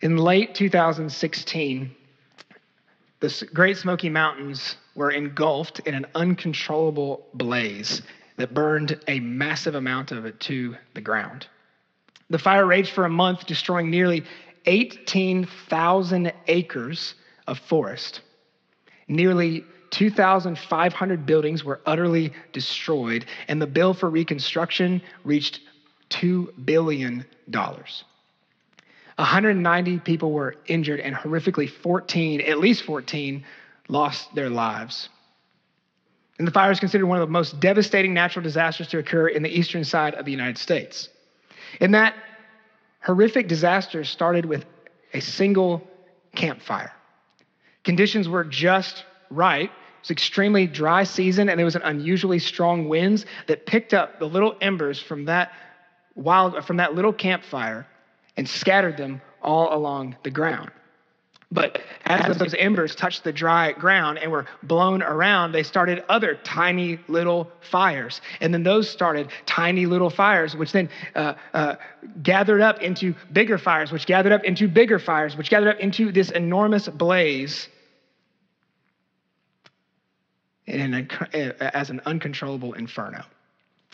In late 2016, the Great Smoky Mountains were engulfed in an uncontrollable blaze that burned a massive amount of it to the ground. The fire raged for a month, destroying nearly 18,000 acres of forest. Nearly 2,500 buildings were utterly destroyed, and the bill for reconstruction reached $2 billion. 190 people were injured, and horrifically, 14, at least 14, lost their lives. And the fire is considered one of the most devastating natural disasters to occur in the eastern side of the United States. And that horrific disaster started with a single campfire. Conditions were just right. It was extremely dry season, and there was an unusually strong winds that picked up the little embers from that wild from that little campfire and scattered them all along the ground. But as those embers touched the dry ground and were blown around, they started other tiny little fires. And then those started tiny little fires, which then uh, uh, gathered up into bigger fires, which gathered up into bigger fires, which gathered up into this enormous blaze in as an uncontrollable inferno.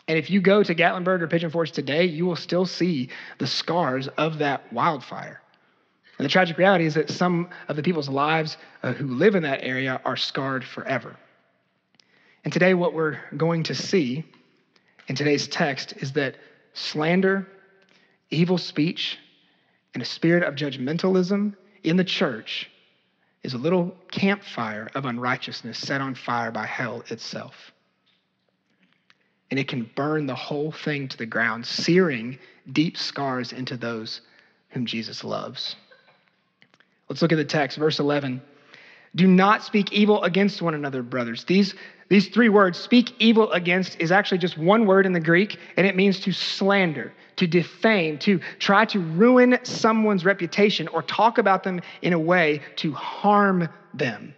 And if you go to Gatlinburg or Pigeon Forge today, you will still see the scars of that wildfire. And the tragic reality is that some of the people's lives uh, who live in that area are scarred forever. And today, what we're going to see in today's text is that slander, evil speech, and a spirit of judgmentalism in the church is a little campfire of unrighteousness set on fire by hell itself. And it can burn the whole thing to the ground, searing deep scars into those whom Jesus loves. Let's look at the text, verse 11. Do not speak evil against one another, brothers. These, these three words, speak evil against, is actually just one word in the Greek, and it means to slander, to defame, to try to ruin someone's reputation or talk about them in a way to harm them.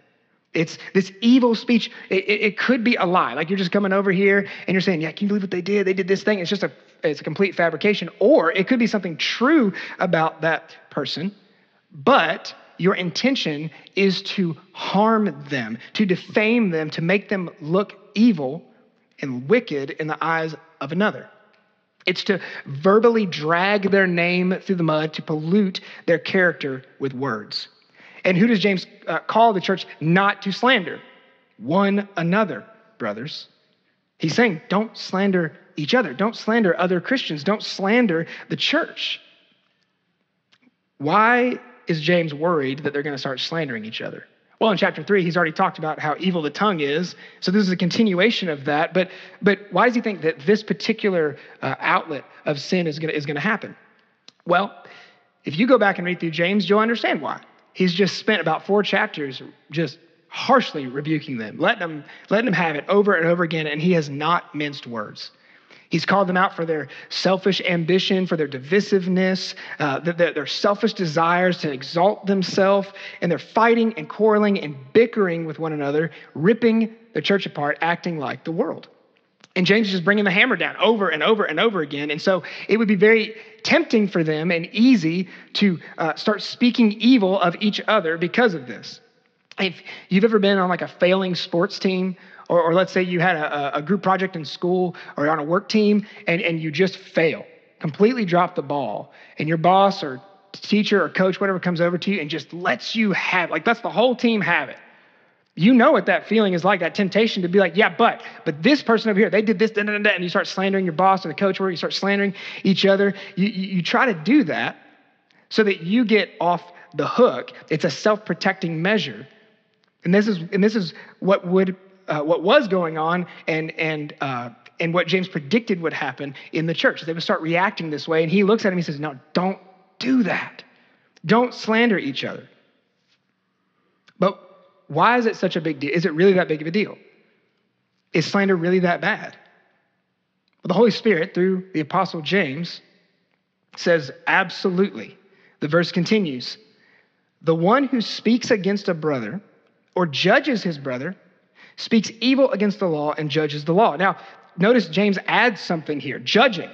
It's this evil speech. It, it, it, could be a lie. Like you're just coming over here and you're saying, Yeah, can you believe what they did? They did this thing. It's just a, it's a complete fabrication. Or it could be something true about that person but your intention is to harm them, to defame them, to make them look evil and wicked in the eyes of another. It's to verbally drag their name through the mud, to pollute their character with words. And who does James uh, call the church not to slander? One another, brothers. He's saying, don't slander each other. Don't slander other Christians. Don't slander the church. Why is James worried that they're going to start slandering each other? Well, in chapter three, he's already talked about how evil the tongue is. So this is a continuation of that. But, but why does he think that this particular uh, outlet of sin is going is to happen? Well, if you go back and read through James, you'll understand why. He's just spent about four chapters just harshly rebuking them, letting them, letting them have it over and over again, and he has not minced words. He's called them out for their selfish ambition, for their divisiveness, uh, their, their selfish desires to exalt themselves, and they're fighting and quarreling and bickering with one another, ripping the church apart, acting like the world. And James is just bringing the hammer down over and over and over again. And so it would be very tempting for them and easy to uh, start speaking evil of each other because of this. If you've ever been on like a failing sports team or, or let's say you had a, a group project in school or on a work team and, and you just fail, completely drop the ball, and your boss or teacher or coach, whatever, comes over to you and just lets you have, like, lets the whole team have it. You know what that feeling is like, that temptation to be like, yeah, but, but this person over here, they did this, da, da, da, and you start slandering your boss or the coach, or you start slandering each other. You, you, you try to do that so that you get off the hook. It's a self protecting measure. And this is, and this is what would uh, what was going on and, and, uh, and what James predicted would happen in the church. They would start reacting this way. And he looks at him and he says, No, don't do that. Don't slander each other. But why is it such a big deal? Is it really that big of a deal? Is slander really that bad? Well, the Holy Spirit, through the Apostle James, says, Absolutely. The verse continues The one who speaks against a brother or judges his brother speaks evil against the law and judges the law. Now, notice James adds something here judging.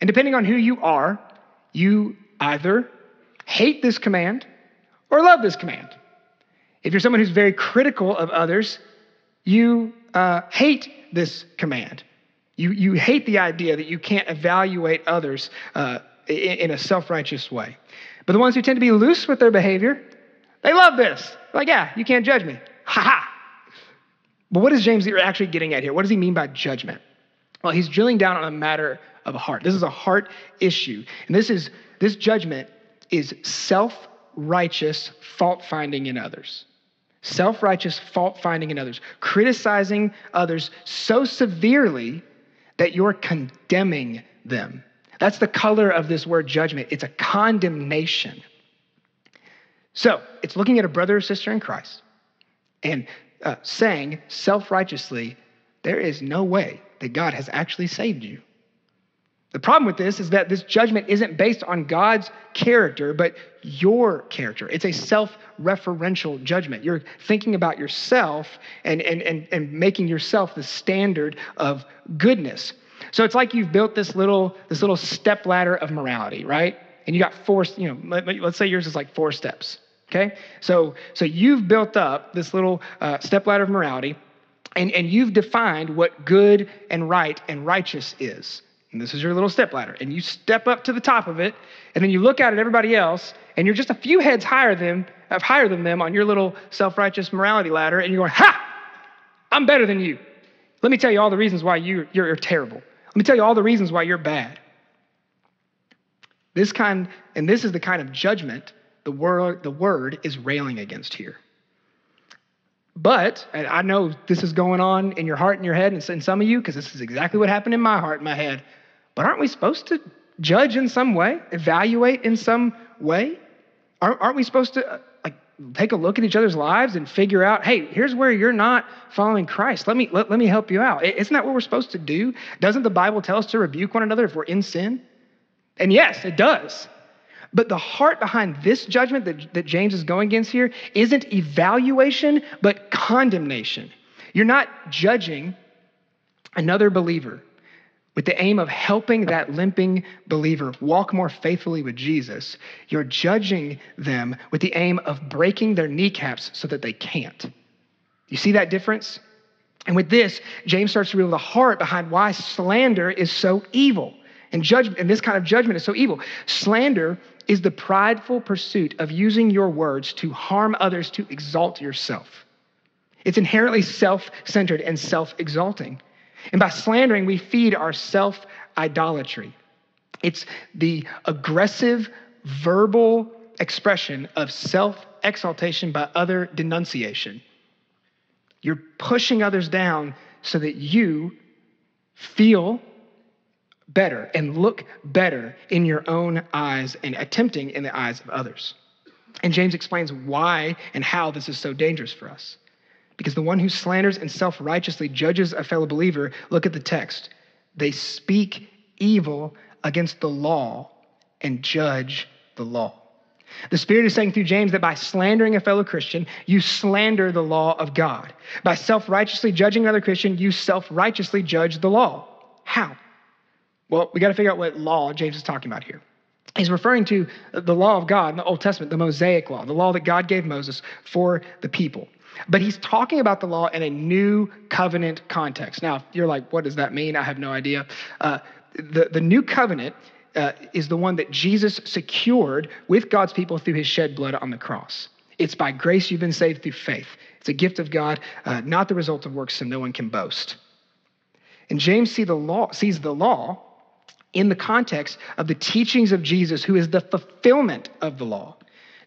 And depending on who you are, you either hate this command or love this command. If you're someone who's very critical of others, you uh, hate this command. You, you hate the idea that you can't evaluate others uh, in, in a self righteous way. But the ones who tend to be loose with their behavior, they love this. Like, yeah, you can't judge me. Ha ha. But what is James actually getting at here? What does he mean by judgment? Well, he's drilling down on a matter of heart. This is a heart issue. And this is this judgment is self-righteous fault finding in others. Self-righteous fault finding in others, criticizing others so severely that you're condemning them. That's the color of this word judgment. It's a condemnation. So, it's looking at a brother or sister in Christ and uh, saying self righteously, there is no way that God has actually saved you. The problem with this is that this judgment isn't based on God's character, but your character. It's a self referential judgment. You're thinking about yourself and, and, and, and making yourself the standard of goodness. So it's like you've built this little, this little step ladder of morality, right? And you got four, you know, let's say yours is like four steps. Okay? So, so you've built up this little uh, step ladder of morality, and, and you've defined what good and right and righteous is. And this is your little step ladder. And you step up to the top of it, and then you look out at everybody else, and you're just a few heads higher than, uh, higher than them on your little self righteous morality ladder, and you're going, Ha! I'm better than you. Let me tell you all the reasons why you, you're, you're terrible. Let me tell you all the reasons why you're bad. This kind, and this is the kind of judgment the word, the word is railing against here. But, and I know this is going on in your heart and your head, and in some of you, because this is exactly what happened in my heart and my head. But aren't we supposed to judge in some way, evaluate in some way? Aren't, aren't we supposed to uh, like take a look at each other's lives and figure out, hey, here's where you're not following Christ. Let me let, let me help you out. Isn't that what we're supposed to do? Doesn't the Bible tell us to rebuke one another if we're in sin? And yes, it does. But the heart behind this judgment that, that James is going against here isn't evaluation, but condemnation. You're not judging another believer with the aim of helping that limping believer walk more faithfully with Jesus. You're judging them with the aim of breaking their kneecaps so that they can't. You see that difference? And with this, James starts to reveal the heart behind why slander is so evil. And judgment and this kind of judgment is so evil. Slander is the prideful pursuit of using your words to harm others to exalt yourself. It's inherently self centered and self exalting. And by slandering, we feed our self idolatry. It's the aggressive verbal expression of self exaltation by other denunciation. You're pushing others down so that you feel better and look better in your own eyes and attempting in the eyes of others. And James explains why and how this is so dangerous for us. Because the one who slanders and self righteously judges a fellow believer, look at the text. They speak evil against the law and judge the law. The Spirit is saying through James that by slandering a fellow Christian, you slander the law of God. By self righteously judging another Christian, you self righteously judge the law. How? Well, we got to figure out what law James is talking about here. He's referring to the law of God in the Old Testament, the Mosaic law, the law that God gave Moses for the people. But he's talking about the law in a new covenant context. Now, if you're like, what does that mean? I have no idea. Uh, the, the new covenant uh, is the one that Jesus secured with God's people through his shed blood on the cross. It's by grace you've been saved through faith. It's a gift of God, uh, not the result of works, so no one can boast. And James see the law, sees the law in the context of the teachings of Jesus, who is the fulfillment of the law.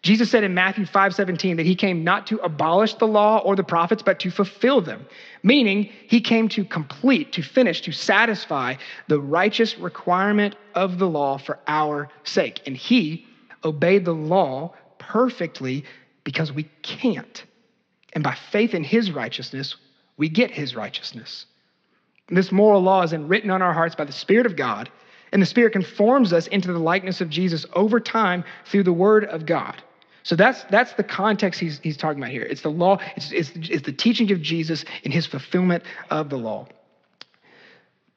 Jesus said in Matthew 5 17 that he came not to abolish the law or the prophets, but to fulfill them, meaning he came to complete, to finish, to satisfy the righteous requirement of the law for our sake. And he obeyed the law perfectly because we can't. And by faith in his righteousness, we get his righteousness. And this moral law is written on our hearts by the Spirit of God and the Spirit conforms us into the likeness of Jesus over time through the Word of God. So that's, that's the context he's, he's talking about here. It's the law, it's, it's, it's the teaching of Jesus in his fulfillment of the law.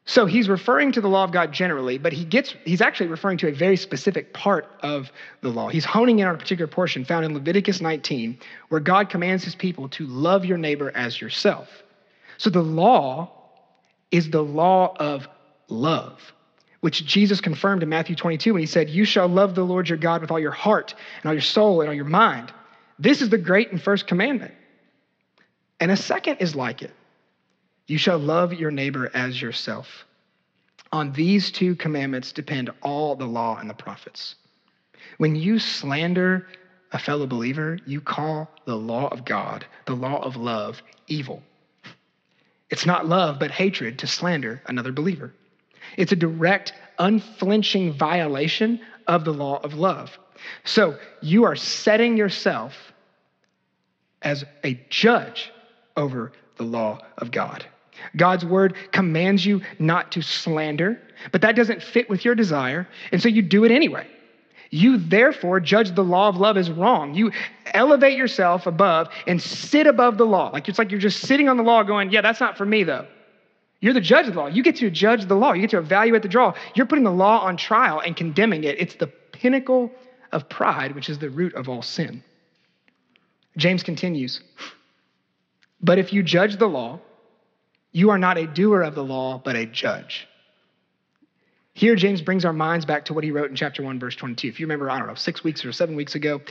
So he's referring to the law of God generally, but he gets he's actually referring to a very specific part of the law. He's honing in on a particular portion found in Leviticus 19, where God commands his people to love your neighbor as yourself. So the law is the law of love, which Jesus confirmed in Matthew 22 when he said, You shall love the Lord your God with all your heart and all your soul and all your mind. This is the great and first commandment. And a second is like it you shall love your neighbor as yourself. On these two commandments depend all the law and the prophets. When you slander a fellow believer, you call the law of God, the law of love, evil. It's not love, but hatred to slander another believer. It's a direct, unflinching violation of the law of love. So you are setting yourself as a judge over the law of God. God's word commands you not to slander, but that doesn't fit with your desire, and so you do it anyway. You therefore judge the law of love as wrong. You elevate yourself above and sit above the law. Like it's like you're just sitting on the law going, yeah, that's not for me though. You're the judge of the law. You get to judge the law. You get to evaluate the draw. You're putting the law on trial and condemning it. It's the pinnacle of pride, which is the root of all sin. James continues, but if you judge the law, you are not a doer of the law, but a judge. Here, James brings our minds back to what he wrote in chapter 1, verse 22. If you remember, I don't know, six weeks or seven weeks ago,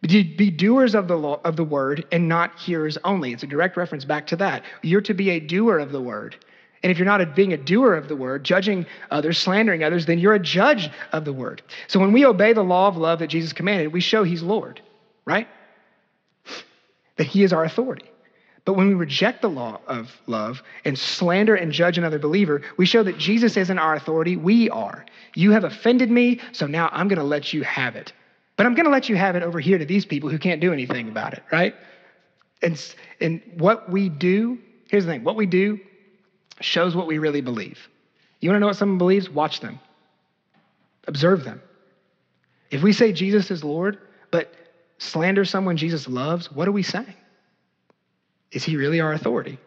be doers of the law of the word and not hearers only. It's a direct reference back to that. You're to be a doer of the word. And if you're not a, being a doer of the word, judging others, slandering others, then you're a judge of the word. So when we obey the law of love that Jesus commanded, we show he's Lord, right? That he is our authority. But when we reject the law of love and slander and judge another believer, we show that Jesus isn't our authority, we are. You have offended me, so now I'm going to let you have it. But I'm going to let you have it over here to these people who can't do anything about it, right? And, and what we do, here's the thing what we do shows what we really believe. You want to know what someone believes? Watch them, observe them. If we say Jesus is Lord, but slander someone Jesus loves, what are we saying? Is he really our authority?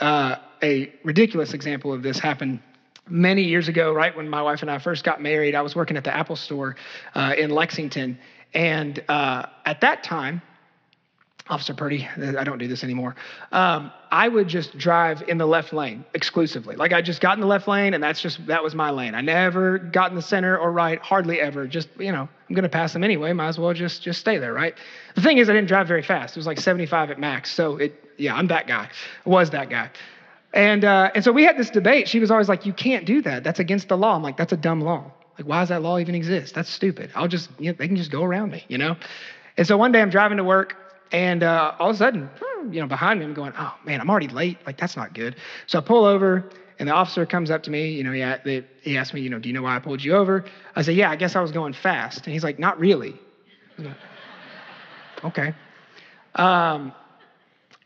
Uh, a ridiculous example of this happened many years ago, right when my wife and I first got married. I was working at the Apple store uh, in Lexington. And uh, at that time, Officer Purdy, I don't do this anymore. Um, I would just drive in the left lane exclusively. Like I just got in the left lane, and that's just that was my lane. I never got in the center or right, hardly ever. Just you know, I'm gonna pass them anyway. Might as well just just stay there, right? The thing is, I didn't drive very fast. It was like 75 at max. So it, yeah, I'm that guy. Was that guy. And uh, and so we had this debate. She was always like, "You can't do that. That's against the law." I'm like, "That's a dumb law. Like, why does that law even exist? That's stupid. I'll just you know, they can just go around me, you know." And so one day I'm driving to work and uh, all of a sudden, you know, behind me, I'm going, oh man, I'm already late. Like, that's not good. So I pull over, and the officer comes up to me. You know, he, he asked me, you know, do you know why I pulled you over? I said, yeah, I guess I was going fast. And he's like, not really. Like, okay. Um,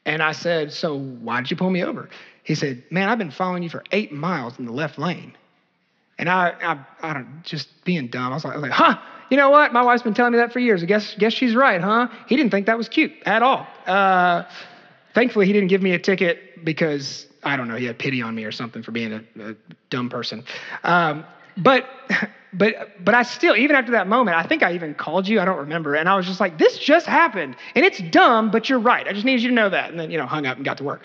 and I said, so why did you pull me over? He said, man, I've been following you for eight miles in the left lane. And I, I, I don't, just being dumb. I was like, I was like, huh? You know what? My wife's been telling me that for years. I guess, guess she's right, huh? He didn't think that was cute at all. Uh, thankfully, he didn't give me a ticket because, I don't know, he had pity on me or something for being a, a dumb person. Um, but, but, but I still, even after that moment, I think I even called you. I don't remember. And I was just like, this just happened. And it's dumb, but you're right. I just needed you to know that. And then, you know, hung up and got to work.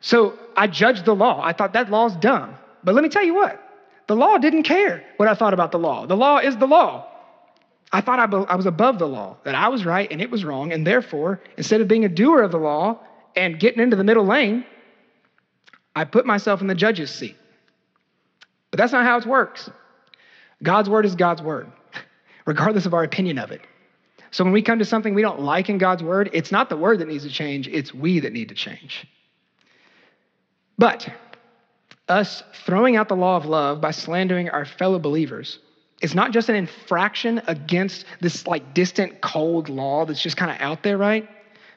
So I judged the law. I thought that law's dumb. But let me tell you what, the law didn't care what I thought about the law. The law is the law. I thought I, I was above the law, that I was right and it was wrong. And therefore, instead of being a doer of the law and getting into the middle lane, I put myself in the judge's seat. But that's not how it works. God's word is God's word, regardless of our opinion of it. So when we come to something we don't like in God's word, it's not the word that needs to change, it's we that need to change. But us throwing out the law of love by slandering our fellow believers it's not just an infraction against this like distant, cold law that's just kind of out there, right?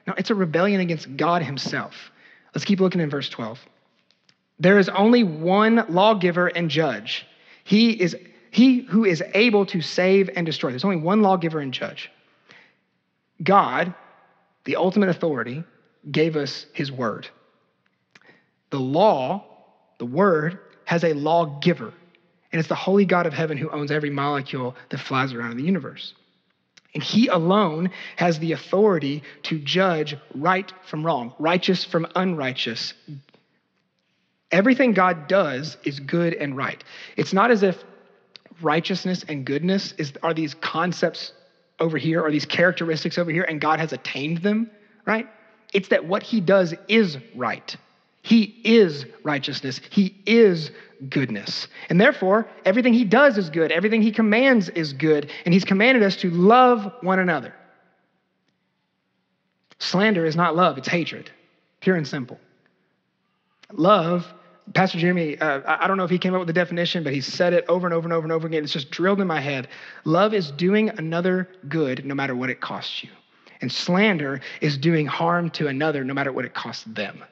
No, it's a rebellion against God Himself. Let's keep looking in verse 12. There is only one lawgiver and judge. He is he who is able to save and destroy. There's only one lawgiver and judge. God, the ultimate authority, gave us his word. The law the Word, has a lawgiver. And it's the holy God of heaven who owns every molecule that flies around in the universe. And he alone has the authority to judge right from wrong, righteous from unrighteous. Everything God does is good and right. It's not as if righteousness and goodness is, are these concepts over here, or these characteristics over here, and God has attained them, right? It's that what he does is right. He is righteousness. He is goodness. And therefore, everything he does is good. Everything he commands is good. And he's commanded us to love one another. Slander is not love, it's hatred, pure and simple. Love, Pastor Jeremy, uh, I don't know if he came up with the definition, but he said it over and over and over and over again. It's just drilled in my head. Love is doing another good no matter what it costs you. And slander is doing harm to another no matter what it costs them.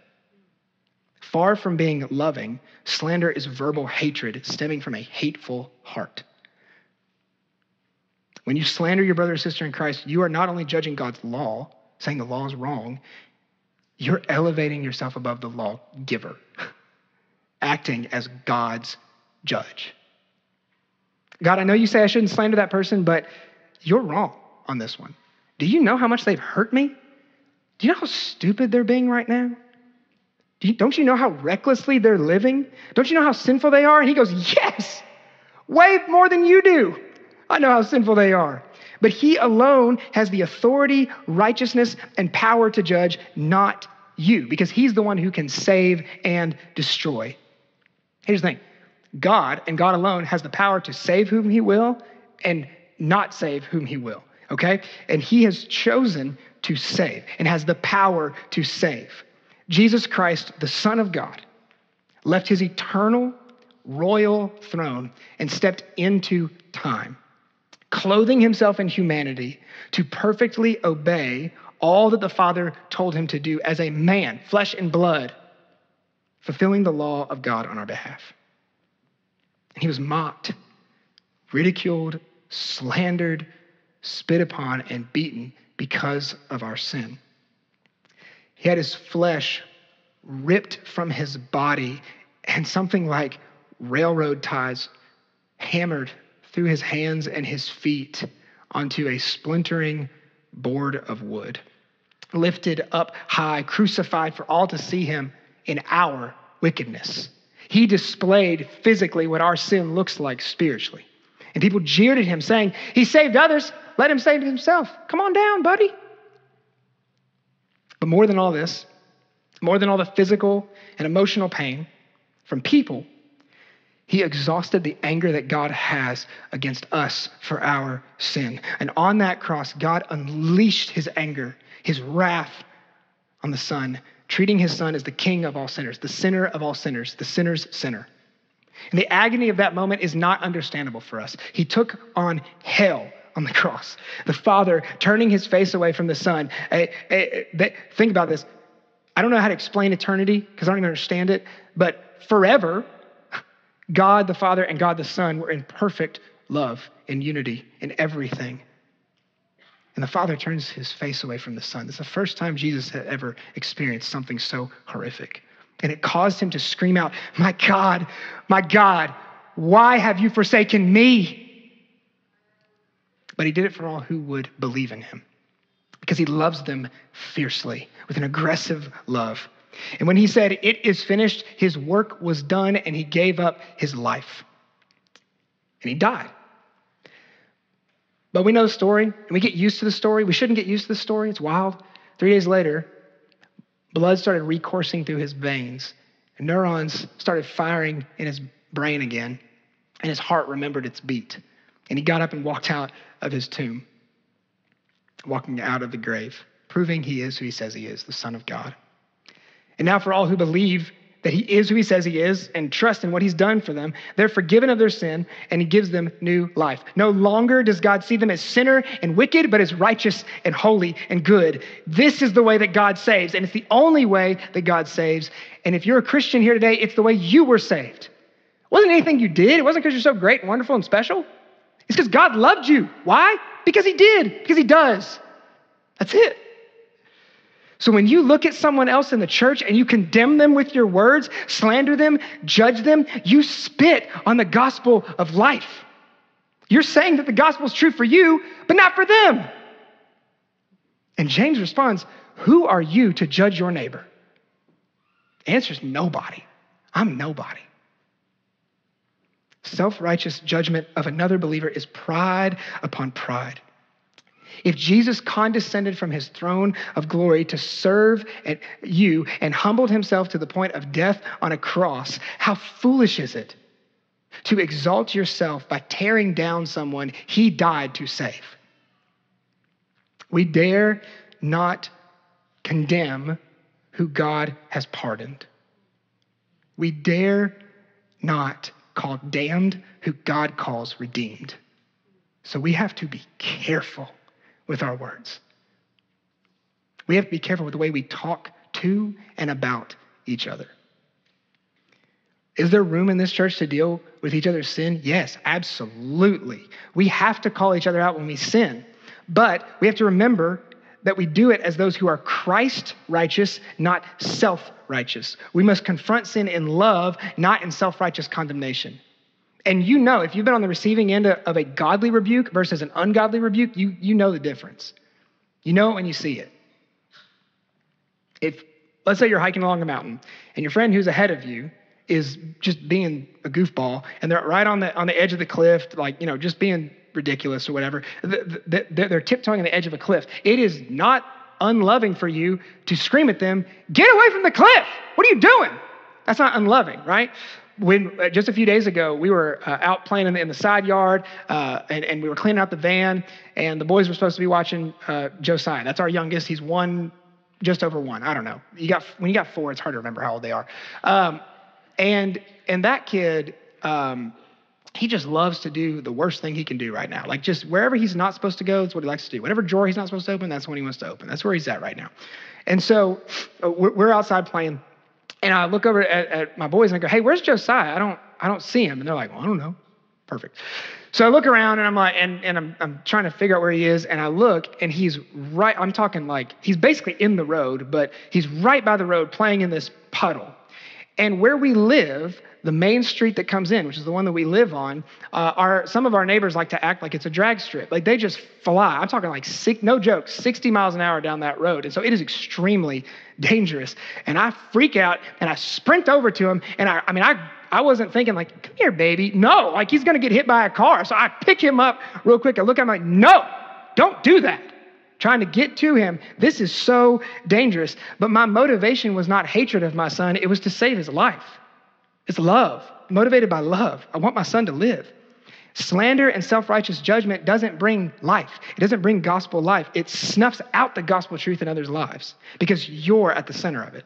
Far from being loving, slander is verbal hatred stemming from a hateful heart. When you slander your brother or sister in Christ, you are not only judging God's law, saying the law is wrong, you're elevating yourself above the law giver, acting as God's judge. God, I know you say I shouldn't slander that person, but you're wrong on this one. Do you know how much they've hurt me? Do you know how stupid they're being right now? Don't you know how recklessly they're living? Don't you know how sinful they are? And he goes, Yes, way more than you do. I know how sinful they are. But he alone has the authority, righteousness, and power to judge, not you, because he's the one who can save and destroy. Here's the thing God and God alone has the power to save whom he will and not save whom he will, okay? And he has chosen to save and has the power to save. Jesus Christ, the Son of God, left his eternal royal throne and stepped into time, clothing himself in humanity to perfectly obey all that the Father told him to do as a man, flesh and blood, fulfilling the law of God on our behalf. And he was mocked, ridiculed, slandered, spit upon, and beaten because of our sin. He had his flesh ripped from his body and something like railroad ties hammered through his hands and his feet onto a splintering board of wood. Lifted up high, crucified for all to see him in our wickedness. He displayed physically what our sin looks like spiritually. And people jeered at him, saying, He saved others, let him save himself. Come on down, buddy. But more than all this, more than all the physical and emotional pain from people, he exhausted the anger that God has against us for our sin. And on that cross, God unleashed his anger, his wrath on the Son, treating his Son as the king of all sinners, the sinner of all sinners, the sinner's sinner. And the agony of that moment is not understandable for us. He took on hell on the cross. The Father turning his face away from the Son. Eh, eh, think about this. I don't know how to explain eternity because I don't even understand it, but forever, God the Father and God the Son were in perfect love and unity in everything. And the Father turns his face away from the Son. It's the first time Jesus had ever experienced something so horrific. And it caused him to scream out, My God, my God, why have you forsaken me? But he did it for all who would believe in him because he loves them fiercely with an aggressive love. And when he said, It is finished, his work was done and he gave up his life. And he died. But we know the story and we get used to the story. We shouldn't get used to the story, it's wild. Three days later, blood started recoursing through his veins, and neurons started firing in his brain again, and his heart remembered its beat. And he got up and walked out of his tomb, walking out of the grave, proving he is who he says he is, the Son of God. And now, for all who believe that he is who he says he is and trust in what he's done for them, they're forgiven of their sin and he gives them new life. No longer does God see them as sinner and wicked, but as righteous and holy and good. This is the way that God saves, and it's the only way that God saves. And if you're a Christian here today, it's the way you were saved. It wasn't anything you did, it wasn't because you're so great and wonderful and special. It's because God loved you. Why? Because He did, because He does. That's it. So when you look at someone else in the church and you condemn them with your words, slander them, judge them, you spit on the gospel of life. You're saying that the gospel is true for you, but not for them. And James responds, Who are you to judge your neighbor? The answer is nobody. I'm nobody. Self righteous judgment of another believer is pride upon pride. If Jesus condescended from his throne of glory to serve you and humbled himself to the point of death on a cross, how foolish is it to exalt yourself by tearing down someone he died to save? We dare not condemn who God has pardoned. We dare not call damned who God calls redeemed. So we have to be careful with our words. We have to be careful with the way we talk to and about each other. Is there room in this church to deal with each other's sin? Yes, absolutely. We have to call each other out when we sin. But we have to remember that we do it as those who are Christ righteous, not self righteous. We must confront sin in love, not in self righteous condemnation. And you know, if you've been on the receiving end of a godly rebuke versus an ungodly rebuke, you, you know the difference. You know it when you see it. If, let's say you're hiking along a mountain and your friend who's ahead of you is just being a goofball and they're right on the, on the edge of the cliff, like, you know, just being ridiculous or whatever, they're tiptoeing on the edge of a cliff. It is not unloving for you to scream at them, get away from the cliff. What are you doing? That's not unloving, right? when uh, just a few days ago we were uh, out playing in the, in the side yard uh, and, and we were cleaning out the van and the boys were supposed to be watching uh, josiah that's our youngest he's one just over one i don't know you got when you got four it's hard to remember how old they are um, and and that kid um, he just loves to do the worst thing he can do right now like just wherever he's not supposed to go that's what he likes to do whatever drawer he's not supposed to open that's when he wants to open that's where he's at right now and so uh, we're outside playing and I look over at, at, my boys and I go, hey, where's Josiah? I don't, I don't see him. And they're like, well, I don't know. Perfect. So I look around and I'm like, and, and I'm, I'm trying to figure out where he is. And I look and he's right, I'm talking like, he's basically in the road, but he's right by the road playing in this puddle. And where we live, the main street that comes in, which is the one that we live on, uh, our, some of our neighbors like to act like it's a drag strip. Like they just fly. I'm talking like, six, no joke, 60 miles an hour down that road. And so it is extremely dangerous. And I freak out and I sprint over to him. And I, I mean, I, I wasn't thinking like, come here, baby. No, like he's to get hit by a car. So I pick him up real quick. I look at him like, no, don't do that trying to get to him. This is so dangerous. But my motivation was not hatred of my son, it was to save his life. It's love, motivated by love. I want my son to live. Slander and self righteous judgment doesn't bring life. It doesn't bring gospel life. It snuffs out the gospel truth in others' lives because you're at the center of it.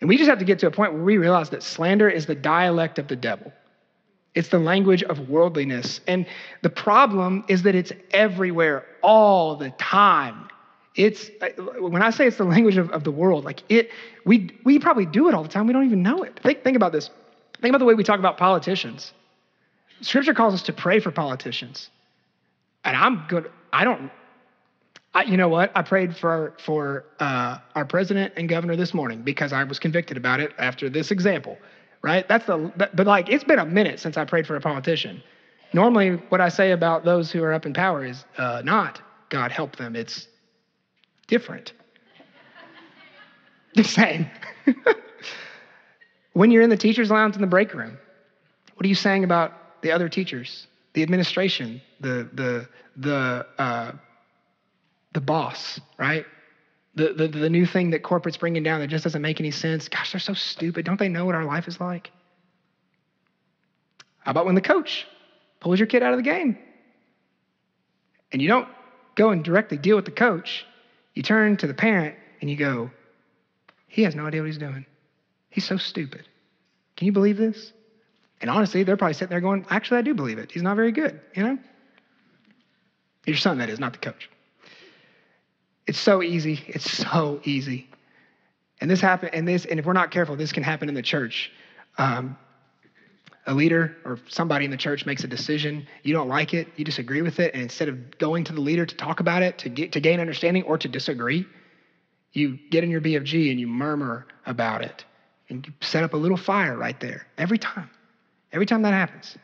And we just have to get to a point where we realize that slander is the dialect of the devil. It's the language of worldliness. And the problem is that it's everywhere all the time. It's when I say it's the language of, of the world, like it, we we probably do it all the time. We don't even know it. Think, think about this. Think about the way we talk about politicians. Scripture calls us to pray for politicians. And I'm good. I don't, I, you know what? I prayed for, for uh, our president and governor this morning because I was convicted about it after this example, right? That's the, but like, it's been a minute since I prayed for a politician. Normally, what I say about those who are up in power is uh, not God help them, it's different. the same. when you're in the teacher's lounge in the break room, what are you saying about the other teachers, the administration, the, the, the, uh, the boss, right? The, the, the new thing that corporate's bringing down that just doesn't make any sense. Gosh, they're so stupid. Don't they know what our life is like? How about when the coach pulls your kid out of the game? And you don't go and directly deal with the coach. You turn to the parent and you go, he has no idea what he's doing. He's so stupid. Can you believe this? And honestly, they're probably sitting there going, actually, I do believe it. He's not very good, you know? Your son, that is, not the coach. It's so easy. It's so easy. And this happen, and this, and if we're not careful, this can happen in the church. Um, a leader or somebody in the church makes a decision, you don't like it, you disagree with it, and instead of going to the leader to talk about it, to get to gain understanding or to disagree, You get in your BFG and you murmur about it. And you set up a little fire right there every time. Every time that happens.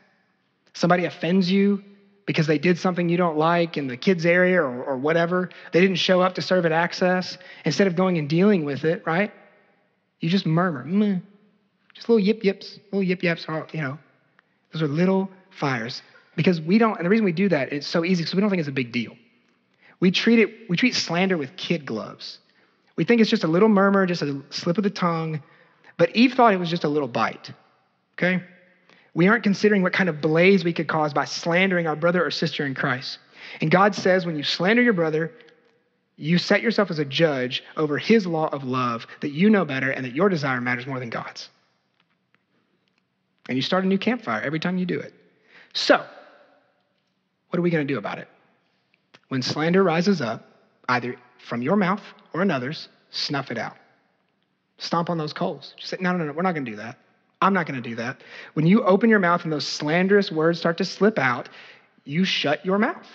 Somebody offends you because they did something you don't like in the kids' area or, or whatever. They didn't show up to serve at Access. Instead of going and dealing with it, right? You just murmur. Meh. Just little yip yips, little yip yips, you know. Those are little fires. Because we don't, and the reason we do that, it's so easy because we don't think it's a big deal. We treat it, we treat slander with kid gloves. We think it's just a little murmur, just a slip of the tongue. But Eve thought it was just a little bite. Okay? We aren't considering what kind of blaze we could cause by slandering our brother or sister in Christ. And God says when you slander your brother, you set yourself as a judge over his law of love that you know better and that your desire matters more than God's. And you start a new campfire every time you do it. So, what are we going to do about it? When slander rises up, either from your mouth or another's, snuff it out. Stomp on those coals. Just say, no, no, no, we're not going to do that. I'm not going to do that. When you open your mouth and those slanderous words start to slip out, you shut your mouth.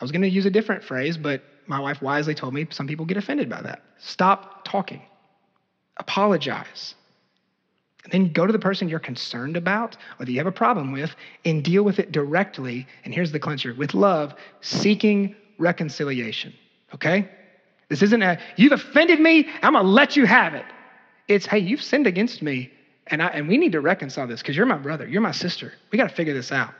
I was going to use a different phrase, but my wife wisely told me some people get offended by that. Stop talking. Apologize. And then go to the person you're concerned about or that you have a problem with and deal with it directly. And here's the clincher with love, seeking reconciliation. Okay? This isn't a, you've offended me, I'm gonna let you have it. It's, hey, you've sinned against me, and, I, and we need to reconcile this because you're my brother, you're my sister. We gotta figure this out.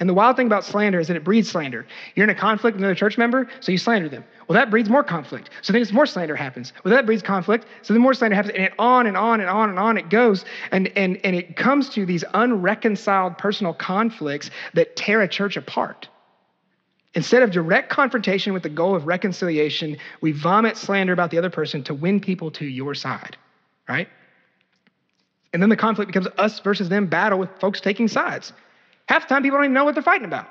And the wild thing about slander is that it breeds slander. You're in a conflict with another church member, so you slander them. Well, that breeds more conflict. So then more slander happens. Well, that breeds conflict. So then more slander happens. And it on and on and on and on it goes. And, and, and it comes to these unreconciled personal conflicts that tear a church apart. Instead of direct confrontation with the goal of reconciliation, we vomit slander about the other person to win people to your side, right? And then the conflict becomes us versus them battle with folks taking sides. Half the time, people don't even know what they're fighting about.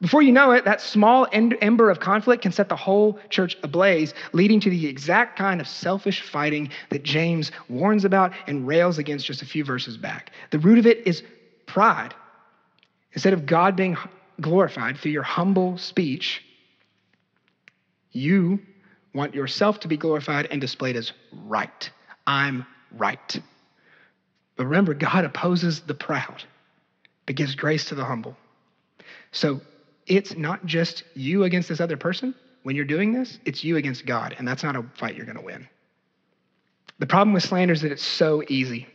Before you know it, that small ember of conflict can set the whole church ablaze, leading to the exact kind of selfish fighting that James warns about and rails against just a few verses back. The root of it is pride. Instead of God being glorified through your humble speech, you want yourself to be glorified and displayed as right. I'm right. But remember, God opposes the proud but gives grace to the humble. So it's not just you against this other person when you're doing this, it's you against God, and that's not a fight you're going to win. The problem with slander is that it's so easy.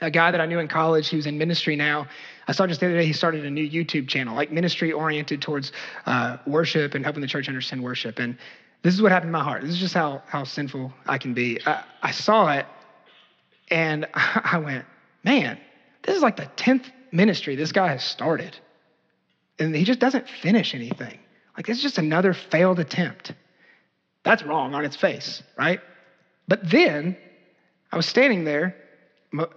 A guy that I knew in college who's in ministry now, I saw just the other day he started a new YouTube channel, like ministry oriented towards uh, worship and helping the church understand worship. And this is what happened in my heart. This is just how, how sinful I can be. I, I saw it and I went, man, this is like the 10th ministry this guy has started. And he just doesn't finish anything. Like, it's just another failed attempt. That's wrong on its face, right? But then I was standing there,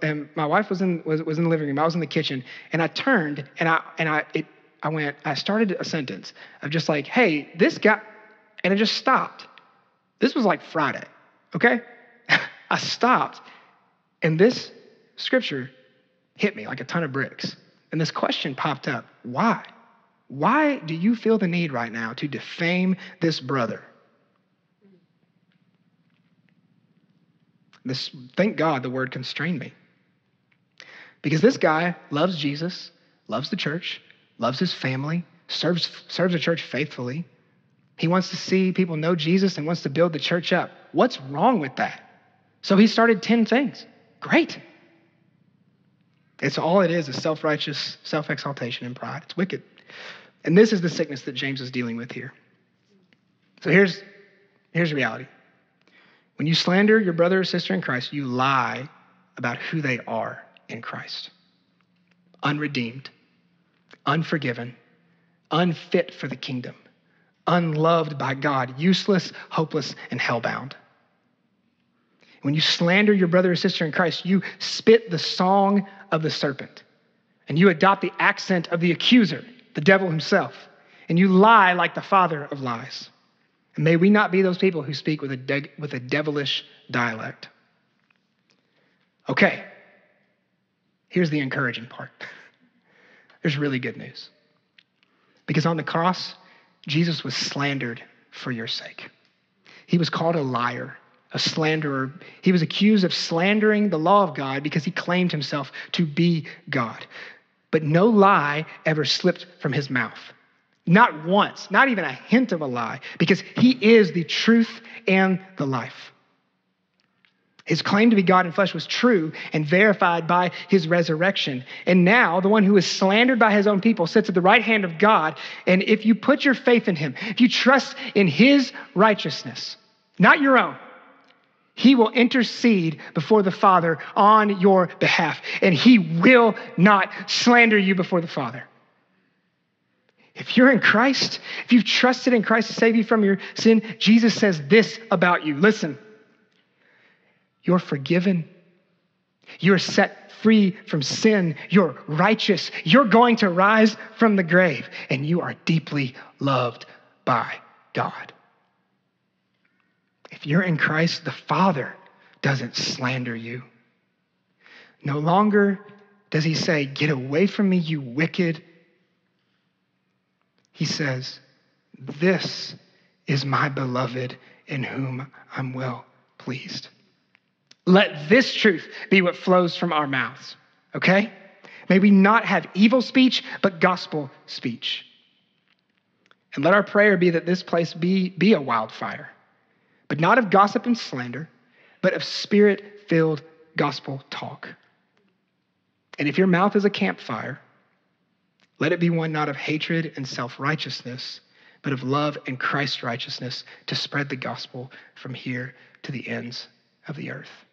and my wife was in, was, was in the living room. I was in the kitchen, and I turned and I, and I, it, I went, I started a sentence of just like, hey, this guy, and it just stopped. This was like Friday, okay? I stopped, and this scripture hit me like a ton of bricks. And this question popped up why? Why do you feel the need right now to defame this brother? This, thank God the word constrained me. Because this guy loves Jesus, loves the church, loves his family, serves, serves the church faithfully. He wants to see people know Jesus and wants to build the church up. What's wrong with that? So he started 10 things. Great. It's all it is is self righteous, self exaltation, and pride. It's wicked. And this is the sickness that James is dealing with here. So here's, here's the reality. When you slander your brother or sister in Christ, you lie about who they are in Christ unredeemed, unforgiven, unfit for the kingdom, unloved by God, useless, hopeless, and hellbound. When you slander your brother or sister in Christ, you spit the song of the serpent and you adopt the accent of the accuser, the devil himself, and you lie like the father of lies. And may we not be those people who speak with a, de- with a devilish dialect. Okay, here's the encouraging part. There's really good news. Because on the cross, Jesus was slandered for your sake. He was called a liar a slanderer. He was accused of slandering the law of God because he claimed himself to be God. But no lie ever slipped from his mouth. Not once, not even a hint of a lie, because he is the truth and the life. His claim to be God in flesh was true and verified by his resurrection. And now, the one who is slandered by his own people sits at the right hand of God. And if you put your faith in him, if you trust in his righteousness, not your own, he will intercede before the Father on your behalf. And he will not slander you before the Father. If you're in Christ, if you've trusted in Christ to save you from your sin, Jesus says this about you. Listen. You're forgiven. You're set free from sin. You're righteous. You're going to rise from the grave, and you are deeply loved by God. If you're in Christ, the Father doesn't slander you. No longer does he say, Get away from me, you wicked. He says, This is my beloved in whom I'm well pleased. Let this truth be what flows from our mouths, okay? May we not have evil speech, but gospel speech. And let our prayer be that this place be, be a wildfire, but not of gossip and slander, but of spirit filled gospel talk. And if your mouth is a campfire, let it be one not of hatred and self righteousness, but of love and Christ righteousness to spread the gospel from here to the ends of the earth.